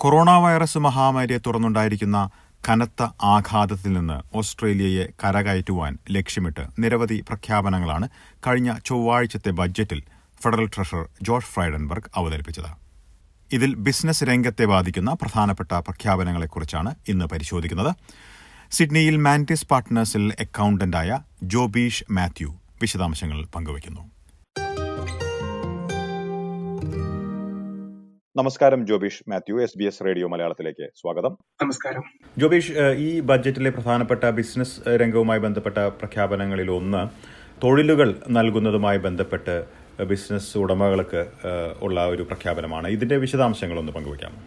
Corona virus മഹാമാരിയെ തുറന്നുണ്ടായിരിക്കുന്ന കനത്ത ആഘാതത്തിൽ നിന്ന് ഓസ്ട്രേലിയയെ കരകയറ്റുവാൻ ലക്ഷ്യമിട്ട് നിരവധി പ്രഖ്യാപനങ്ങളാണ് കഴിഞ്ഞ ചൊവ്വാഴ്ചത്തെ ബജറ്റിൽ ഫെഡറൽ ട്രഷറർ ജോർജ് ഫ്രൈഡൻബർഗ് അവതരിപ്പിച്ചത്. ഇതിൽ ബിസിനസ് രംഗത്തെ ബാധിക്കുന്ന പ്രധാനപ്പെട്ട പ്രഖ്യാപനങ്ങളെക്കുറിച്ചാണ് ഇന്ന് പരിശോധിക്കുന്നത്. സിഡ്നിയിൽ മാന്റിസ് പാർട്ട്നേഴ്സിൽ അക്കൌണ്ടന്റായ ജോബീഷ് മാത്യു വിശദാംശങ്ങൾ പങ്കുവയ്ക്കുന്നു. നമസ്കാരം Jobish Mathew S B S radio മലയാളത്തിലേക്ക് സ്വാഗതം. നമസ്കാരം. ജോബീഷ് ഈ ബജറ്റിലെ പ്രധാനപ്പെട്ട ബിസിനസ് രംഗവുമായി ബന്ധപ്പെട്ട പ്രഖ്യാപനങ്ങളിൽ ഒന്ന് തൊഴിലുകൾ നൽകുന്നതുമായി ബന്ധപ്പെട്ട് ബിസിനസ് ഉടമകൾക്ക് ഉള്ള ഒരു പ്രഖ്യാപനമാണ്. ഇതിന്റെ വിശദാംശങ്ങൾ ഒന്ന് പങ്കുവയ്ക്കാമോ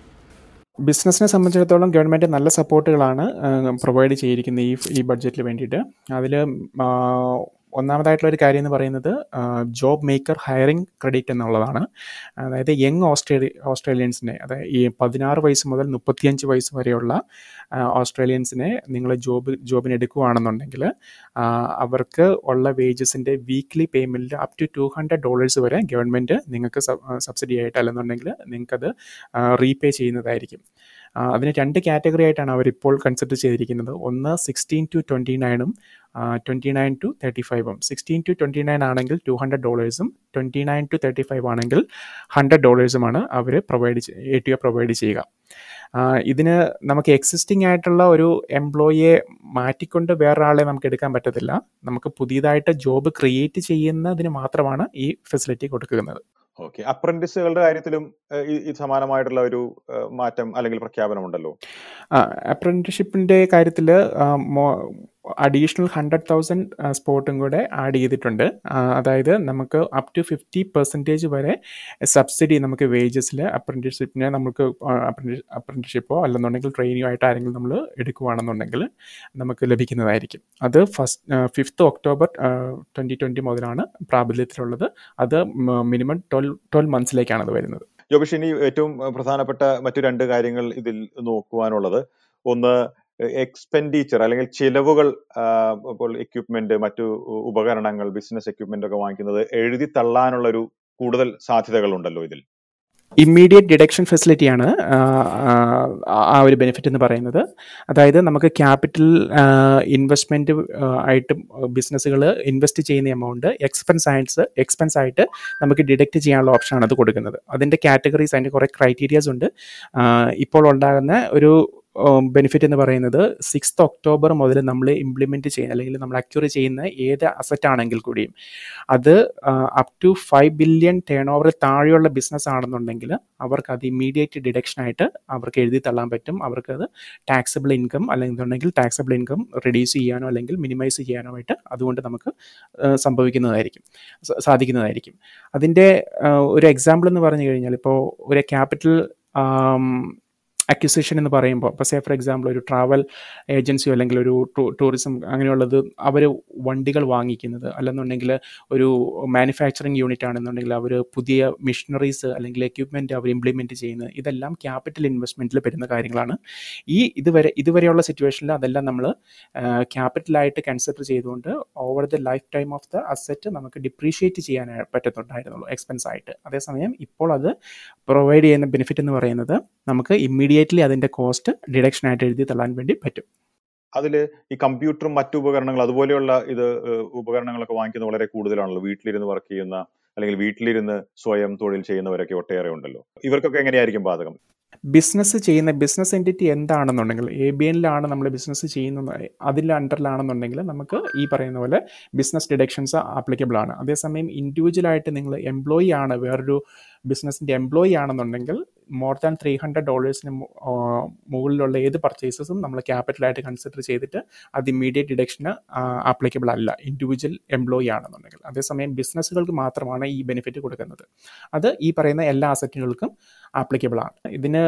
ബിസിനസ്സിനെ സംബന്ധിച്ചിടത്തോളം ഗവൺമെന്റ് നല്ല സപ്പോർട്ടുകളാണ് പ്രൊവൈഡ് ചെയ്തിരിക്കുന്നത് ഈ ഈ ബഡ്ജറ്റിന് വേണ്ടിയിട്ട്. അതിൽ ഒന്നാമതായിട്ടുള്ള ഒരു കാര്യം എന്ന് പറയുന്നത് ജോബ് മേക്കർ ഹയറിംഗ് ക്രെഡിറ്റ് എന്നുള്ളതാണ്. അതായത് യങ് ഓസ്ട്രേലിയ ഓസ്ട്രേലിയൻസിനെ അതായത് ഈ പതിനാറ് വയസ്സ് മുതൽ മുപ്പത്തിയഞ്ച് വയസ്സ് വരെയുള്ള ഓസ്ട്രേലിയൻസിനെ നിങ്ങൾ ജോബ് ജോബിന് എടുക്കുകയാണെന്നുണ്ടെങ്കിൽ അവർക്ക് ഉള്ള വേജസിന്റെ weekly payment up to two hundred dollars വരെ ഗവൺമെന്റ് നിങ്ങൾക്ക് സബ്സിഡി ആയിട്ട് അല്ലെന്നുണ്ടെങ്കിൽ നിങ്ങൾക്കത് റീപേ ചെയ്യുന്നതായിരിക്കും. അതിന് രണ്ട് കാറ്റഗറി ആയിട്ടാണ് അവരിപ്പോൾ കൺസിഡർ ചെയ്തിരിക്കുന്നത്. ഒന്ന് സിക്സ്റ്റീൻ ടു ട്വന്റി നയനും ട്വന്റി നയൻ ടു തേർട്ടി ഫൈവും സിക്സ്റ്റീൻ ടു ട്വന്റി നയൻ ആണെങ്കിൽ two hundred ഡോളേഴ്സും twenty nine to thirty five ആണെങ്കിൽ ഹൺഡ്രഡ് ഡോളേഴ്സുമാണ് അവർ provide A T O provide ചെയ്യുക. ഇതിന് നമുക്ക് എക്സിസ്റ്റിംഗ് ആയിട്ടുള്ള ഒരു എംപ്ലോയിയെ മാറ്റിക്കൊണ്ട് വേറൊരാളെ നമുക്ക് എടുക്കാൻ പറ്റത്തില്ല. നമുക്ക് പുതിയതായിട്ട് ജോബ് ക്രിയേറ്റ് ചെയ്യുന്നതിന് മാത്രമാണ് ഈ ഫെസിലിറ്റി കൊടുക്കുന്നത്. ഓക്കെ അപ്രന്റീസുകളുടെ കാര്യത്തിലും ഈ സമാനമായിട്ടുള്ള ഒരു മാറ്റം അല്ലെങ്കിൽ പ്രഖ്യാപനം ഉണ്ടല്ലോ അപ്രന്റീഷിപ്പിന്റെ കാര്യത്തിൽ അഡീഷണൽ ഹൺഡ്രഡ് തൗസൻഡ് സ്പോട്ടും കൂടെ ആഡ് ചെയ്തിട്ടുണ്ട്. അതായത് നമുക്ക് അപ് ടു ഫിഫ്റ്റി പെർസെന്റേജ് വരെ സബ്സിഡി നമുക്ക് വേജസിൽ അപ്രന്റീഷിപ്പിനെ നമുക്ക് അപ്രന്റീഷിപ്പോ അല്ലെന്നുണ്ടെങ്കിൽ ട്രെയിനിങ്ങോ ആയിട്ട് ആരെങ്കിലും നമ്മൾ എടുക്കുകയാണെന്നുണ്ടെങ്കിൽ നമുക്ക് ലഭിക്കുന്നതായിരിക്കും. അത് first fifth October twenty twenty മുതലാണ് പ്രാബല്യത്തിലുള്ളത്. അത് മിനിമം ട്വൽവ് ട്വൽവ് മന്ത്സിലേക്കാണ് അത് വരുന്നത്. ജോബിഷ് ഇനി ഏറ്റവും പ്രധാനപ്പെട്ട മറ്റു രണ്ട് കാര്യങ്ങൾ ഇതിൽ നോക്കുവാനുള്ളത്. ഒന്ന് എക്സ്പെൻഡിച്ചർ അല്ലെങ്കിൽ ചിലവുകൾ ഇപ്പോൾ എക്യുപ്മെന്റ് മറ്റു ഉപകരണങ്ങൾ ബിസിനസ് എക്യുപ്മെന്റ് ഒക്കെ വാങ്ങിക്കുന്നത് എഴുതി തള്ളാനുള്ള ഒരു കൂടുതൽ സാധ്യതകൾ ഉണ്ടല്ലോ ഇതിൽ ഇമ്മീഡിയറ്റ് ഡിഡക്ഷൻ ഫെസിലിറ്റിയാണ് ആ ഒരു ബെനിഫിറ്റ് എന്ന് പറയുന്നത്. അതായത് നമുക്ക് ക്യാപിറ്റൽ ഇൻവെസ്റ്റ്മെന്റ് ആയിട്ട് ബിസിനസ്സുകൾ ഇൻവെസ്റ്റ് ചെയ്യുന്ന എമൗണ്ട് എക്സ്പെൻസ് ആയിട്ട് എക്സ്പെൻസ് ആയിട്ട് നമുക്ക് ഡിഡക്റ്റ് ചെയ്യാനുള്ള ഓപ്ഷനാണ് അത് കൊടുക്കുന്നത്. അതിന്റെ കാറ്റഗറീസ് അതിന്റെ കുറേ ക്രൈറ്റീരിയാസ് ഉണ്ട്. ഇപ്പോൾ ഉണ്ടാകുന്ന ഒരു ബെനിഫിറ്റ് എന്ന് പറയുന്നത് സിക്സ്ത് ഒക്ടോബർ മുതൽ നമ്മൾ ഇംപ്ലിമെന്റ് ചെയ്യുന്ന അല്ലെങ്കിൽ നമ്മൾ അക്യൂർ ചെയ്യുന്ന ഏത് അസറ്റ് ആണെങ്കിൽ കൂടിയും. അത് up to five billion turnover താഴെയുള്ള ബിസിനസ് ആണെന്നുണ്ടെങ്കിൽ അവർക്ക് അത് ഇമ്മീഡിയറ്റ് ഡിഡക്ഷൻ ആയിട്ട് അവർക്ക് എഴുതി തള്ളാൻ പറ്റും. അത് ടാക്സബിൾ ഇൻകം അല്ലെങ്കിൽ ടാക്സബിൾ ഇൻകം റിഡ്യൂസ് ചെയ്യാനോ അല്ലെങ്കിൽ മിനിമൈസ് ചെയ്യാനോ ആയിട്ട് അതുകൊണ്ട് നമുക്ക് സംഭവിക്കുന്നതായിരിക്കും. സാധിക്കുന്നതായിരിക്കും. അതിന്റെ ഒരു എക്സാമ്പിൾ എന്ന് പറഞ്ഞു കഴിഞ്ഞാൽ ഇപ്പോൾ ഒരു ക്യാപിറ്റൽ അക്വിസിഷൻ എന്ന് പറയുമ്പോൾ ഇപ്പോൾ സേ ഫോർ എക്സാമ്പിൾ ഒരു ട്രാവൽ ഏജൻസിയോ അല്ലെങ്കിൽ ഒരു ടൂറിസം അങ്ങനെയുള്ളത് അവർ വണ്ടികൾ വാങ്ങിക്കുന്നത്. അല്ലെന്നുണ്ടെങ്കിൽ ഒരു മാനുഫാക്ചറിങ് യൂണിറ്റ് ആണെന്നുണ്ടെങ്കിൽ അവർ പുതിയ മിഷനറീസ് അല്ലെങ്കിൽ എക്യുപ്മെന്റ് അവർ ഇംപ്ലിമെന്റ് ചെയ്യുന്നത്. ഇതെല്ലാം ക്യാപിറ്റൽ ഇൻവെസ്റ്റ്മെന്റിൽ വരുന്ന കാര്യങ്ങളാണ്. ഈ ഇതുവരെ ഇതുവരെയുള്ള സിറ്റുവേഷനിൽ അതെല്ലാം നമ്മൾ ക്യാപിറ്റലായിട്ട് കൺസിഡർ ചെയ്തുകൊണ്ട് over the lifetime of the asset നമുക്ക് ഡിപ്രീഷിയേറ്റ് ചെയ്യാൻ പറ്റത്തുണ്ടായിരുന്നുള്ളൂ എക്സ്പെൻസ് ആയിട്ട്. അതേസമയം ഇപ്പോൾ അത് പ്രൊവൈഡ് ചെയ്യുന്ന ബെനിഫിറ്റ് എന്ന് പറയുന്നത് നമുക്ക് ഇമ്മീഡിയറ്റ്ലി അതിന്റെ കോസ്റ്റ് ഡിഡക്ഷൻ ആയിട്ട് എഴുതി തള്ളാൻ വേണ്ടി പറ്റും. അതിൽ ഈ കമ്പ്യൂട്ടറും മറ്റു ഉപകരണങ്ങൾ അതുപോലെയുള്ള ഇത് ഉപകരണങ്ങളൊക്കെ വാങ്ങിക്കുന്നത് വളരെ കൂടുതലാണല്ലോ. വീട്ടിലിരുന്ന് വർക്ക് ചെയ്യുന്ന അല്ലെങ്കിൽ വീട്ടിലിരുന്ന് സ്വയം തൊഴിൽ ചെയ്യുന്നവരൊക്കെ ഒട്ടേറെ ഉണ്ടല്ലോ. ഇവർക്കൊക്കെ എങ്ങനെയായിരിക്കും ബാധകം? ബിസിനസ് ചെയ്യുന്ന ബിസിനസ് എന്റിറ്റി എന്താണെന്നുണ്ടെങ്കിൽ എ ബി എനിലാണ് നമ്മൾ ബിസിനസ് ചെയ്യുന്നത് അതിന്റെ അണ്ടറിലാണെന്നുണ്ടെങ്കിൽ നമുക്ക് ഈ പറയുന്ന പോലെ ബിസിനസ് ഡിഡക്ഷൻസ് ആപ്ലിക്കബിൾ ആണ്. അതേസമയം ഇൻഡിവിജ്വലായിട്ട് നിങ്ങൾ എംപ്ലോയി ആണ് വേറൊരു ബിസിനസ്സിന്റെ എംപ്ലോയി ആണെന്നുണ്ടെങ്കിൽ മോർ ദാൻ ത്രീ ഹൺഡ്രഡ് ഡോളേഴ്സിന് മുകളിലുള്ള ഏത് പർച്ചേസസും നമ്മൾ ക്യാപിറ്റലായിട്ട് കൺസിഡർ ചെയ്തിട്ട് അത് ഇമ്മീഡിയറ്റ് ഡിഡക്ഷന് ആപ്ലിക്കബിൾ അല്ല. ഇൻഡിവിജ്വൽ എംപ്ലോയി ആണെന്നുണ്ടെങ്കിൽ. അതേസമയം ബിസിനസ്സുകൾക്ക് മാത്രമാണ് ഈ ബെനിഫിറ്റ് കൊടുക്കുന്നത്. അത് ഈ പറയുന്ന എല്ലാ അസറ്റുകൾക്കും ആപ്ലിക്കബിൾ ആണ്. ഇതിന്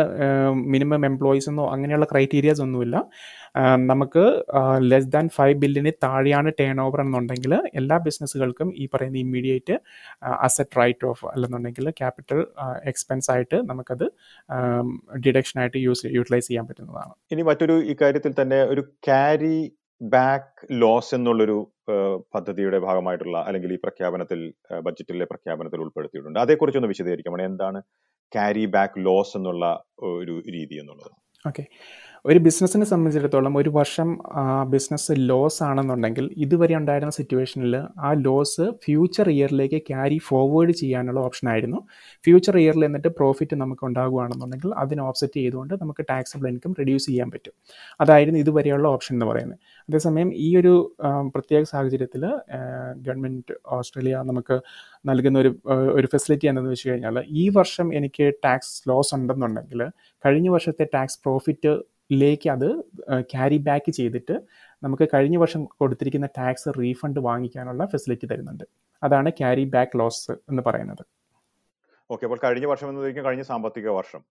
മിനിമം എംപ്ലോയീസ് എന്നോ അങ്ങനെയുള്ള ക്രൈറ്റീരിയാസ് ഒന്നുമില്ല. നമുക്ക് ലെസ് ദാൻ ഫൈവ് ബില്യന് താഴെയാണ് ടേൺ ഓവർ എന്നുണ്ടെങ്കിൽ എല്ലാ ബിസിനസ്സുകൾക്കും ഈ പറയുന്ന ഇമ്മീഡിയറ്റ് അസറ്റ് റൈറ്റ് ഓഫ് അല്ലെന്നുണ്ടെങ്കിൽ ക്യാപിറ്റൽ എക്സ്പെൻസ് ആയിട്ട് നമുക്കത് ഡിഡക്ഷൻ ആയിട്ട് യൂസ് യൂട്ടിലൈസ് ചെയ്യാൻ പറ്റുന്നതാണ്. ഇനി മറ്റൊരു ഇക്കാര്യത്തിൽ തന്നെ ഒരു ക്യാരി ബാക്ക് ലോസ് എന്നുള്ളൊരു പദ്ധതിയുടെ ഭാഗമായിട്ടുള്ള അല്ലെങ്കിൽ ഈ പ്രഖ്യാപനത്തിൽ ബജറ്റിലെ പ്രഖ്യാപനത്തിൽ ഉൾപ്പെടുത്തിയിട്ടുണ്ട്. അതേക്കുറിച്ച് ഒന്ന് വിശദീകരിക്കണം എന്താണ് ക്യാരി ബാക്ക് ലോസ് എന്നുള്ള ഒരു രീതി എന്നുള്ളത്? ഓക്കെ ഒരു ബിസിനസ്സിനെ സംബന്ധിച്ചിടത്തോളം ഒരു വർഷം ബിസിനസ് ലോസ് ആണെന്നുണ്ടെങ്കിൽ ഇതുവരെ ഉണ്ടായിരുന്ന സിറ്റുവേഷനിൽ ആ ലോസ് ഫ്യൂച്ചർ ഇയറിലേക്ക് ക്യാരി ഫോർവേഡ് ചെയ്യാനുള്ള ഓപ്ഷൻ ആയിരുന്നു. ഫ്യൂച്ചർ ഇയറിൽ എന്നിട്ട് പ്രോഫിറ്റ് നമുക്ക് ഉണ്ടാകുകയാണെന്നുണ്ടെങ്കിൽ അതിനെ ഓഫ്സെറ്റ് ചെയ്തുകൊണ്ട് നമുക്ക് ടാക്സബിൾ ഇൻകം റെഡ്യൂസ് ചെയ്യാൻ പറ്റും. അതായിരുന്നു ഇതുവരെയുള്ള ഓപ്ഷൻ എന്ന് പറയുന്നത്. അതേസമയം ഈ ഒരു പ്രത്യേക സാഹചര്യത്തിൽ ഗവൺമെന്റ് ഓസ്ട്രേലിയ നമുക്ക് നൽകുന്ന ഒരു ഒരു ഫെസിലിറ്റി എന്തെന്ന് വെച്ച് കഴിഞ്ഞാൽ ഈ വർഷം എനിക്ക് ടാക്സ് ലോസ് ഉണ്ടെന്നുണ്ടെങ്കിൽ കഴിഞ്ഞ വർഷത്തെ ടാക്സ് പ്രോഫിറ്റിലേക്ക് അത് ക്യാരി ബാക്ക് ചെയ്തിട്ട് നമുക്ക് കഴിഞ്ഞ വർഷം കൊടുത്തിരിക്കുന്ന ടാക്സ് റീഫണ്ട് വാങ്ങിക്കാനുള്ള ഫെസിലിറ്റി തരുന്നുണ്ട്. അതാണ് ക്യാരി ബാക്ക് ലോസ് എന്ന് പറയുന്നത്. ഓക്കെ അപ്പോൾ കഴിഞ്ഞ വർഷം എന്നതായിരിക്കും കഴിഞ്ഞ സാമ്പത്തിക വർഷം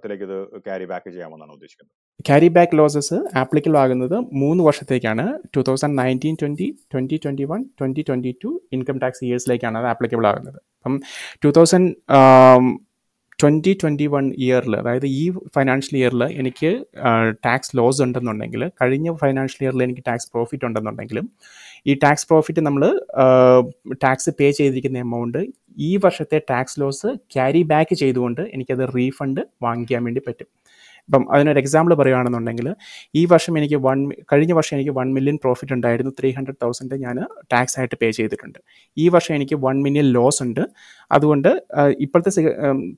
ത്തിലേക്ക് ഇത് ക്യാരി ബാക്ക് ചെയ്യാമെന്നാണ് ഉദ്ദേശിക്കുന്നത്. ക്യാരി ബാക്ക് ലോസസ് ആപ്ലിക്കൽ ആകുന്നത് മൂന്ന് വർഷത്തേക്കാണ്. Two thousand nineteen twenty twenty twenty one twenty twenty two income tax ഇയേഴ്സിലേക്കാണ് അത് ആപ്ലിക്കബിൾ ആകുന്നത്. അപ്പം two thousand twenty twenty one ഇയറിൽ അതായത് ഈ ഫൈനാൻഷ്യൽ ഇയറിൽ എനിക്ക് ടാക്സ് ലോസ് ഉണ്ടെന്നുണ്ടെങ്കിൽ കഴിഞ്ഞ ഫൈനാൻഷ്യൽ ഇയറിൽ എനിക്ക് ടാക്സ് പ്രോഫിറ്റ് ഉണ്ടെന്നുണ്ടെങ്കിലും ഈ ടാക്സ് പ്രോഫിറ്റ് നമ്മൾ ടാക്സ് പേ ചെയ്തിരിക്കുന്ന എമൗണ്ട് ഈ വർഷത്തെ ടാക്സ് ലോസ് ക്യാരി ബാക്ക് ചെയ്തുകൊണ്ട് എനിക്കത് റീഫണ്ട് വാങ്ങിക്കാൻ വേണ്ടി പറ്റും. ഇപ്പം അതിനൊരു എക്സാമ്പിൾ പറയുകയാണെന്നുണ്ടെങ്കിൽ ഈ വർഷം എനിക്ക് വൺ കഴിഞ്ഞ വർഷം എനിക്ക് വൺ മില്യൺ പ്രോഫിറ്റ് ഉണ്ടായിരുന്നു. ത്രീ ഹൺഡ്രഡ് തൗസൻഡ് ഞാൻ ടാക്സ് ആയിട്ട് പേ ചെയ്തിട്ടുണ്ട്. ഈ വർഷം എനിക്ക് വൺ മില്യൺ ലോസ് ഉണ്ട്. അതുകൊണ്ട് ഇപ്പോഴത്തെ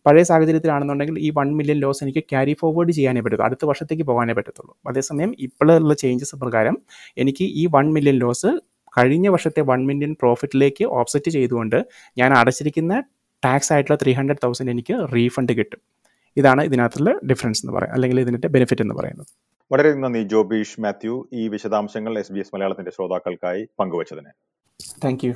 പഴയ സാഹചര്യത്തിലാണെന്നുണ്ടെങ്കിൽ ഈ വൺ മില്യൺ ലോസ് എനിക്ക് ക്യാരി ഫോർവേഡ് ചെയ്യാനേ പറ്റത്തുള്ളൂ. അടുത്ത വർഷത്തേക്ക് പോകാനേ പറ്റത്തുള്ളൂ. അതേസമയം ഇപ്പോഴുള്ള ചേഞ്ചസ് പ്രകാരം എനിക്ക് ഈ വൺ മില്യൺ ലോസ് കഴിഞ്ഞ വർഷത്തെ വൺ മില്യൺ പ്രോഫിറ്റിലേക്ക് ഓഫ്സെറ്റ് ചെയ്തുകൊണ്ട് ഞാൻ അടച്ചിരിക്കുന്ന ടാക്സ് ആയിട്ടുള്ള ത്രീ ഹൺഡ്രഡ് തൗസൻഡ് എനിക്ക് റീഫണ്ട് കിട്ടും. ഇതാണ് ഇതിനകത്തുള്ള ഡിഫറൻസ് എന്ന് പറയുന്നത് അല്ലെങ്കിൽ ഇതിന്റെ ബെനിഫിറ്റ് എന്ന് പറയുന്നത്. വളരെ നന്ദി ജോബീഷ് മാത്യു. ഈ വിശദാംശങ്ങൾ എസ് ബി എസ് മലയാളത്തിന്റെ ശ്രോതാക്കൾക്കായി പങ്കുവച്ചതിന്. Thank you